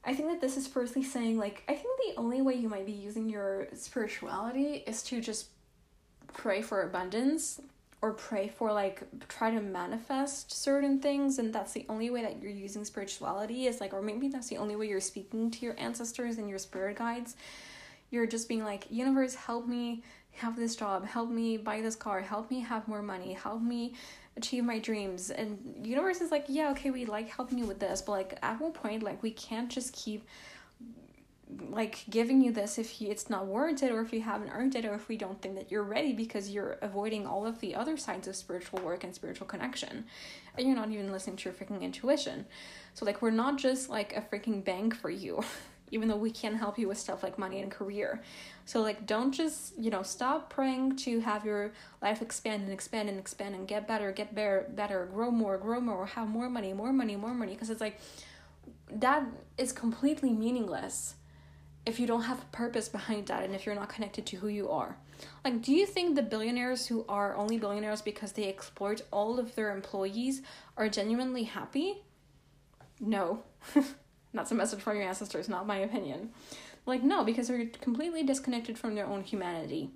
I think that this is firstly saying, like, I think the only way you might be using your spirituality is to just pray for abundance or pray for, like, try to manifest certain things. And that's the only way that you're using spirituality is like, or maybe that's the only way you're speaking to your ancestors and your spirit guides. You're just being like, universe, help me have this job, help me buy this car, help me have more money, help me achieve my dreams. And universe is like yeah okay we like helping you with this but like at one point like we can't just keep like giving you this if you, it's not warranted or if you haven't earned it or if we don't think that you're ready because you're avoiding all of the other sides of spiritual work and spiritual connection. And you're not even listening to your freaking intuition. So like we're not just like a freaking bank for you even though we can help you with stuff like money and career. So like don't just, you know, stop praying to have your life expand and expand and expand and get better, get better, better, grow more, grow more, have more money, more money, more money because it's like that is completely meaningless if you don't have a purpose behind that and if you're not connected to who you are. Like, do you think the billionaires who are only billionaires because they exploit all of their employees are genuinely happy? No. That's a message from your ancestors, not my opinion. Like, no, because they're completely disconnected from their own humanity.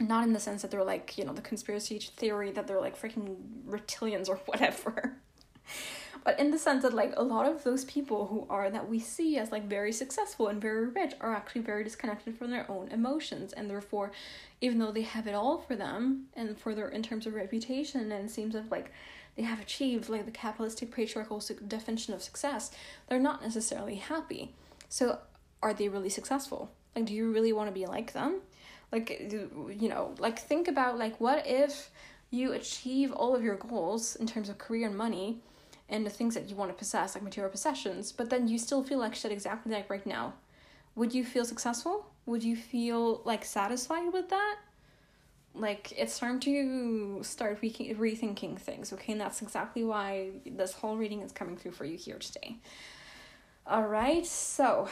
Not in the sense that they're like, you know, the conspiracy theory that they're like freaking reptilians or whatever. but in the sense that like a lot of those people who are that we see as like very successful and very rich are actually very disconnected from their own emotions and therefore even though they have it all for them and for their in terms of reputation and seems of like they have achieved like the capitalistic patriarchal definition of success, they're not necessarily happy. So are they really successful? Like do you really want to be like them? Like you know, like think about like what if you achieve all of your goals in terms of career and money and the things that you want to possess, like material possessions, but then you still feel like shit exactly like right now. would you feel successful? Would you feel like satisfied with that? Like it's time to start re- rethinking things, okay? And that's exactly why this whole reading is coming through for you here today. All right, so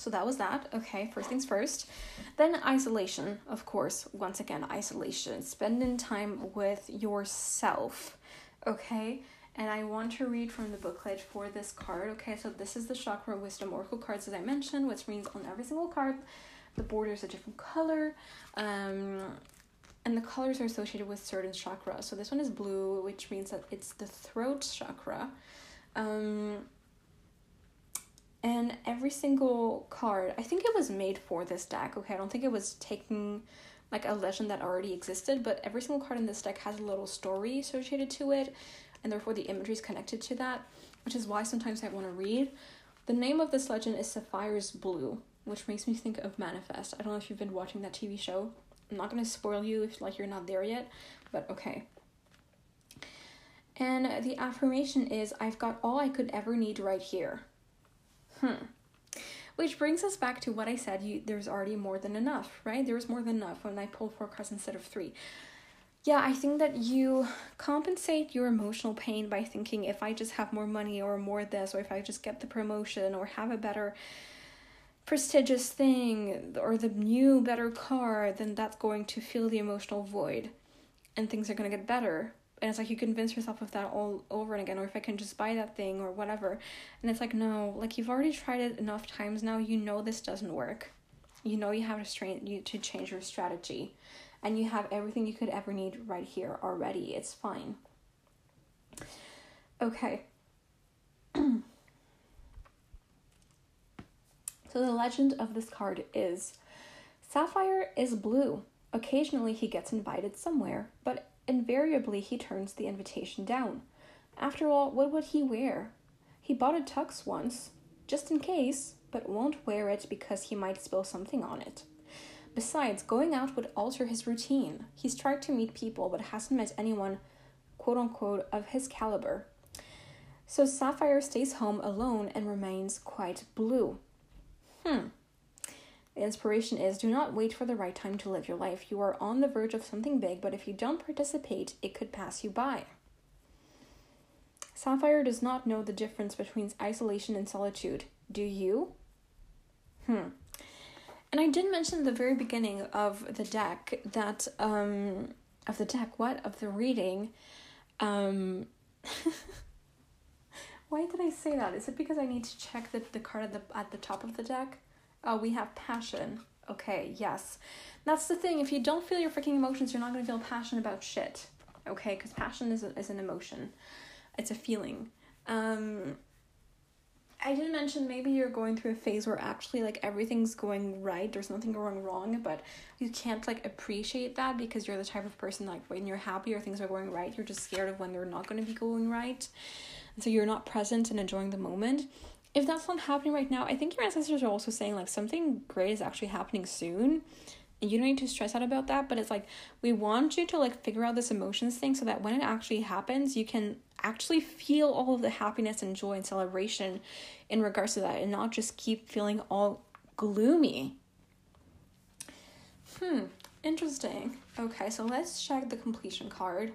so that was that. Okay, first things first. Then isolation, of course. Once again, isolation. Spending time with yourself. Okay? And I want to read from the booklet for this card. Okay, so this is the Chakra Wisdom Oracle cards as I mentioned, which means on every single card, the border is a different color. Um, and the colors are associated with certain chakras. So this one is blue, which means that it's the throat chakra. Um, and every single card i think it was made for this deck okay i don't think it was taking like a legend that already existed but every single card in this deck has a little story associated to it and therefore the imagery is connected to that which is why sometimes i want to read the name of this legend is sapphire's blue which makes me think of manifest i don't know if you've been watching that tv show i'm not going to spoil you if like you're not there yet but okay and the affirmation is i've got all i could ever need right here Hmm. Which brings us back to what I said, you there's already more than enough, right? There was more than enough when I pulled four cards instead of three. Yeah, I think that you compensate your emotional pain by thinking if I just have more money or more this, or if I just get the promotion or have a better prestigious thing or the new better car, then that's going to fill the emotional void and things are going to get better. And it's like you convince yourself of that all over and again or if i can just buy that thing or whatever. And it's like no like you've already tried it enough times now you know this doesn't work. You know you have to strain you to change your strategy. And you have everything you could ever need right here already. It's fine. Okay so the legend of this card is sapphire is blue occasionally he gets invited somewhere but Invariably, he turns the invitation down. After all, what would he wear? He bought a tux once, just in case, but won't wear it because he might spill something on it. Besides, going out would alter his routine. He's tried to meet people but hasn't met anyone, quote unquote, of his caliber. So Sapphire stays home alone and remains quite blue. Hmm. The inspiration is do not wait for the right time to live your life. You are on the verge of something big, but if you don't participate, it could pass you by. Sapphire does not know the difference between isolation and solitude. Do you? Hmm. And I did mention at the very beginning of the deck that, um, of the deck, what? Of the reading, um, why did I say that? Is it because I need to check the, the card at the, at the top of the deck? Oh, we have passion. Okay, yes. That's the thing. If you don't feel your freaking emotions, you're not going to feel passionate about shit. Okay? Because passion is, a, is an emotion, it's a feeling. Um, I didn't mention maybe you're going through a phase where actually like everything's going right, there's nothing going wrong, but you can't like appreciate that because you're the type of person like when you're happy or things are going right, you're just scared of when they're not going to be going right. And so you're not present and enjoying the moment if that's not happening right now, I think your ancestors are also saying like something great is actually happening soon. And you don't need to stress out about that, but it's like we want you to like figure out this emotions thing so that when it actually happens, you can actually feel all of the happiness and joy and celebration in regards to that and not just keep feeling all gloomy. Hmm, interesting. Okay, so let's check the completion card,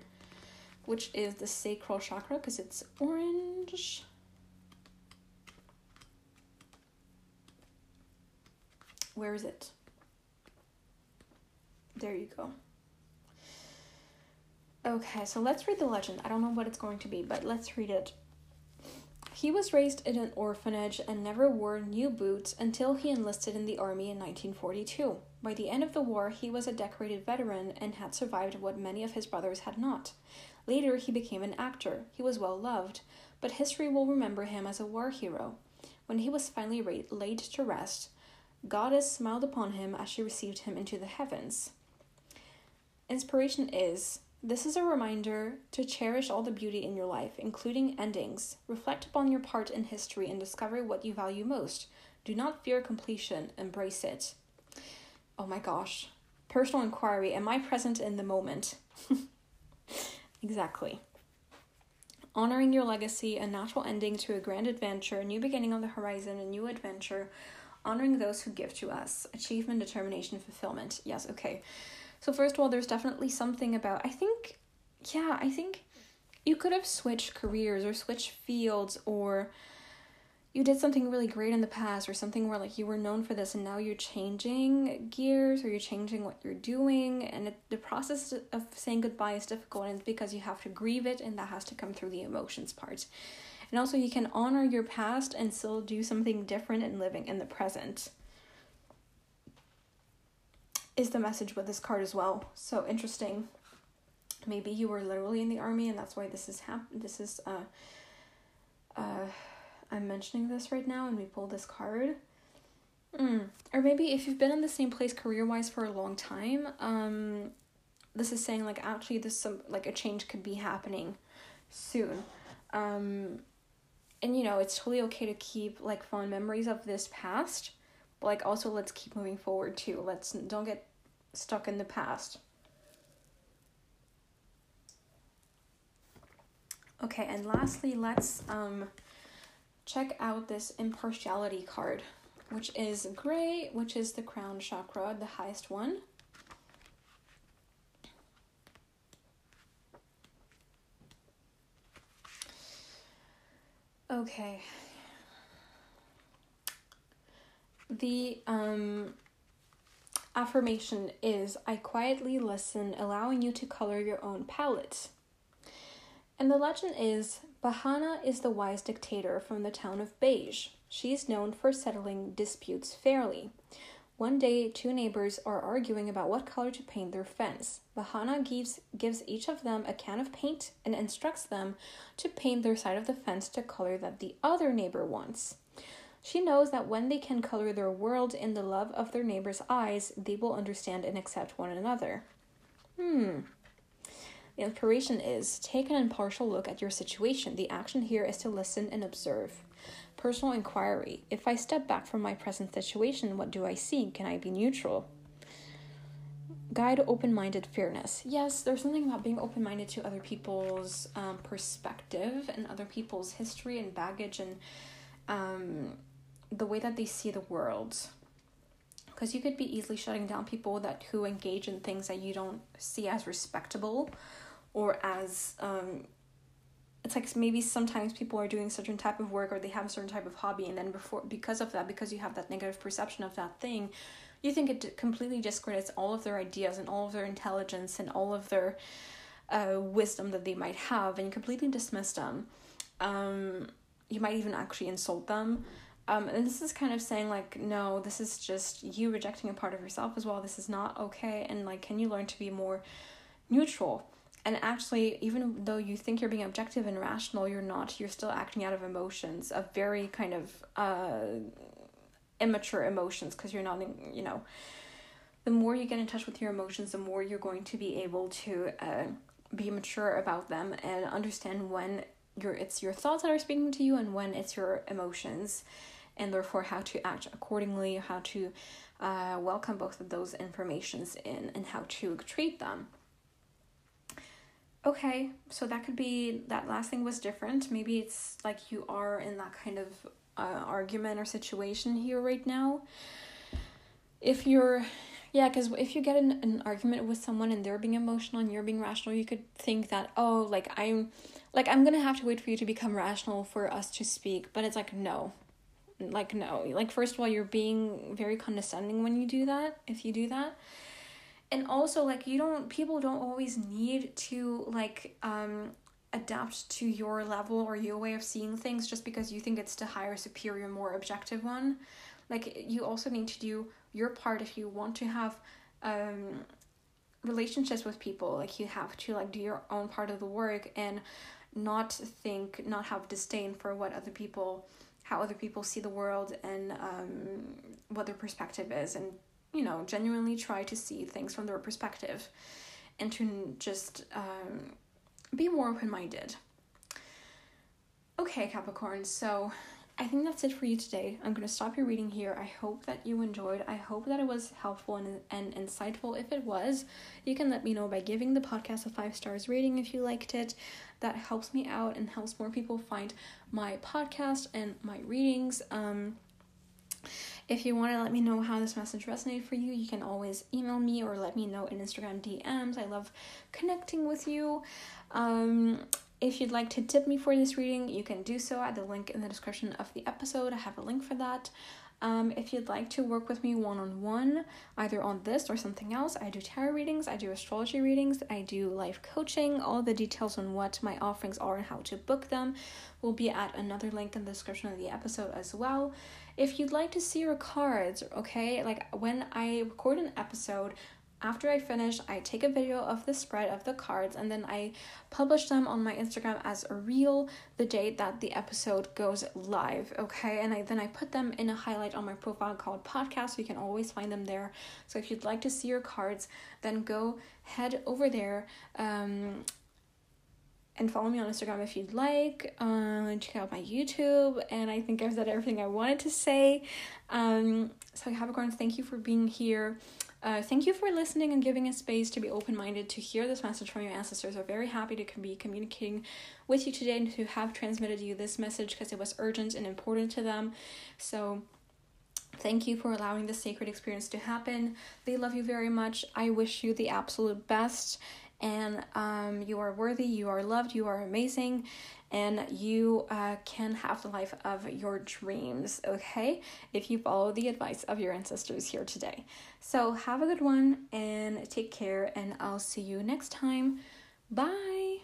which is the sacral chakra because it's orange. Where is it? There you go. Okay, so let's read the legend. I don't know what it's going to be, but let's read it. He was raised in an orphanage and never wore new boots until he enlisted in the army in 1942. By the end of the war, he was a decorated veteran and had survived what many of his brothers had not. Later, he became an actor. He was well loved, but history will remember him as a war hero. When he was finally laid to rest, Goddess smiled upon him as she received him into the heavens. Inspiration is this is a reminder to cherish all the beauty in your life, including endings. Reflect upon your part in history and discover what you value most. Do not fear completion, embrace it. Oh my gosh. Personal inquiry Am I present in the moment? exactly. honoring your legacy, a natural ending to a grand adventure, a new beginning on the horizon, a new adventure, honoring those who give to us, achievement, determination, fulfillment. Yes, okay. So, first of all, there's definitely something about, I think, yeah, I think you could have switched careers or switched fields or you did something really great in the past or something where like you were known for this and now you're changing gears or you're changing what you're doing. And it, the process of saying goodbye is difficult and it's because you have to grieve it and that has to come through the emotions part. And also you can honor your past and still do something different and living in the present. Is the message with this card as well. So interesting. Maybe you were literally in the army and that's why this is hap- this is uh uh I'm mentioning this right now and we pull this card. Mm. Or maybe if you've been in the same place career wise for a long time, um, this is saying like actually this some like a change could be happening soon. Um, and you know it's totally okay to keep like fond memories of this past, but like also let's keep moving forward too. Let's don't get stuck in the past. Okay, and lastly, let's um check out this impartiality card, which is gray, which is the crown chakra, the highest one. Okay. The um affirmation is I quietly listen, allowing you to color your own palette. And the legend is Bahana is the wise dictator from the town of Beige. She is known for settling disputes fairly. One day, two neighbors are arguing about what color to paint their fence. Bahana gives, gives each of them a can of paint and instructs them to paint their side of the fence to color that the other neighbor wants. She knows that when they can color their world in the love of their neighbor's eyes, they will understand and accept one another. Hmm, inspiration is take an impartial look at your situation. The action here is to listen and observe. Personal inquiry. If I step back from my present situation, what do I see? Can I be neutral? Guide open minded fairness. Yes, there's something about being open minded to other people's um, perspective and other people's history and baggage and um, the way that they see the world because you could be easily shutting down people that who engage in things that you don't see as respectable or as um, it's like maybe sometimes people are doing certain type of work or they have a certain type of hobby and then before because of that because you have that negative perception of that thing you think it completely discredits all of their ideas and all of their intelligence and all of their uh, wisdom that they might have and you completely dismiss them. Um, you might even actually insult them. Um, and this is kind of saying like no this is just you rejecting a part of yourself as well. This is not okay. And like can you learn to be more neutral and actually even though you think you're being objective and rational you're not. You're still acting out of emotions of very kind of uh immature emotions because you're not in, you know. The more you get in touch with your emotions the more you're going to be able to uh, be mature about them and understand when your it's your thoughts that are speaking to you and when it's your emotions and therefore how to act accordingly how to uh, welcome both of those informations in and how to treat them okay, so that could be that last thing was different. Maybe it's like you are in that kind of uh, argument or situation here right now. If you're, yeah, because if you get in an argument with someone and they're being emotional and you're being rational, you could think that, oh, like I'm, like I'm gonna have to wait for you to become rational for us to speak. But it's like, no, like, no. Like, first of all, you're being very condescending when you do that, if you do that and also like you don't people don't always need to like um adapt to your level or your way of seeing things just because you think it's the higher superior more objective one. Like you also need to do your part if you want to have um relationships with people. Like you have to like do your own part of the work and not think not have disdain for what other people how other people see the world and um what their perspective is and you know, genuinely try to see things from their perspective and to just um, be more open minded. Okay, Capricorn, so I think that's it for you today. I'm going to stop your reading here. I hope that you enjoyed. I hope that it was helpful and, and insightful. If it was, you can let me know by giving the podcast a five stars rating if you liked it. That helps me out and helps more people find my podcast and my readings. Um, if you want to let me know how this message resonated for you, you can always email me or let me know in Instagram DMs. I love connecting with you. Um, if you'd like to tip me for this reading, you can do so at the link in the description of the episode. I have a link for that. Um, if you'd like to work with me one on one, either on this or something else, I do tarot readings, I do astrology readings, I do life coaching. All the details on what my offerings are and how to book them will be at another link in the description of the episode as well. If you'd like to see your cards, okay, like when I record an episode, after I finish, I take a video of the spread of the cards and then I publish them on my Instagram as a reel the date that the episode goes live, okay? And I then I put them in a highlight on my profile called podcast, so you can always find them there. So if you'd like to see your cards, then go head over there. Um, and follow me on Instagram if you'd like. Uh, check out my YouTube, and I think I've said everything I wanted to say. Um, so Capricorns, thank you for being here. Uh, thank you for listening and giving a space to be open minded to hear this message from your ancestors. We're very happy to be communicating with you today and to have transmitted you this message because it was urgent and important to them. So, thank you for allowing this sacred experience to happen. They love you very much. I wish you the absolute best. And um, you are worthy, you are loved, you are amazing and you uh, can have the life of your dreams, okay? If you follow the advice of your ancestors here today. So, have a good one and take care, and I'll see you next time. Bye.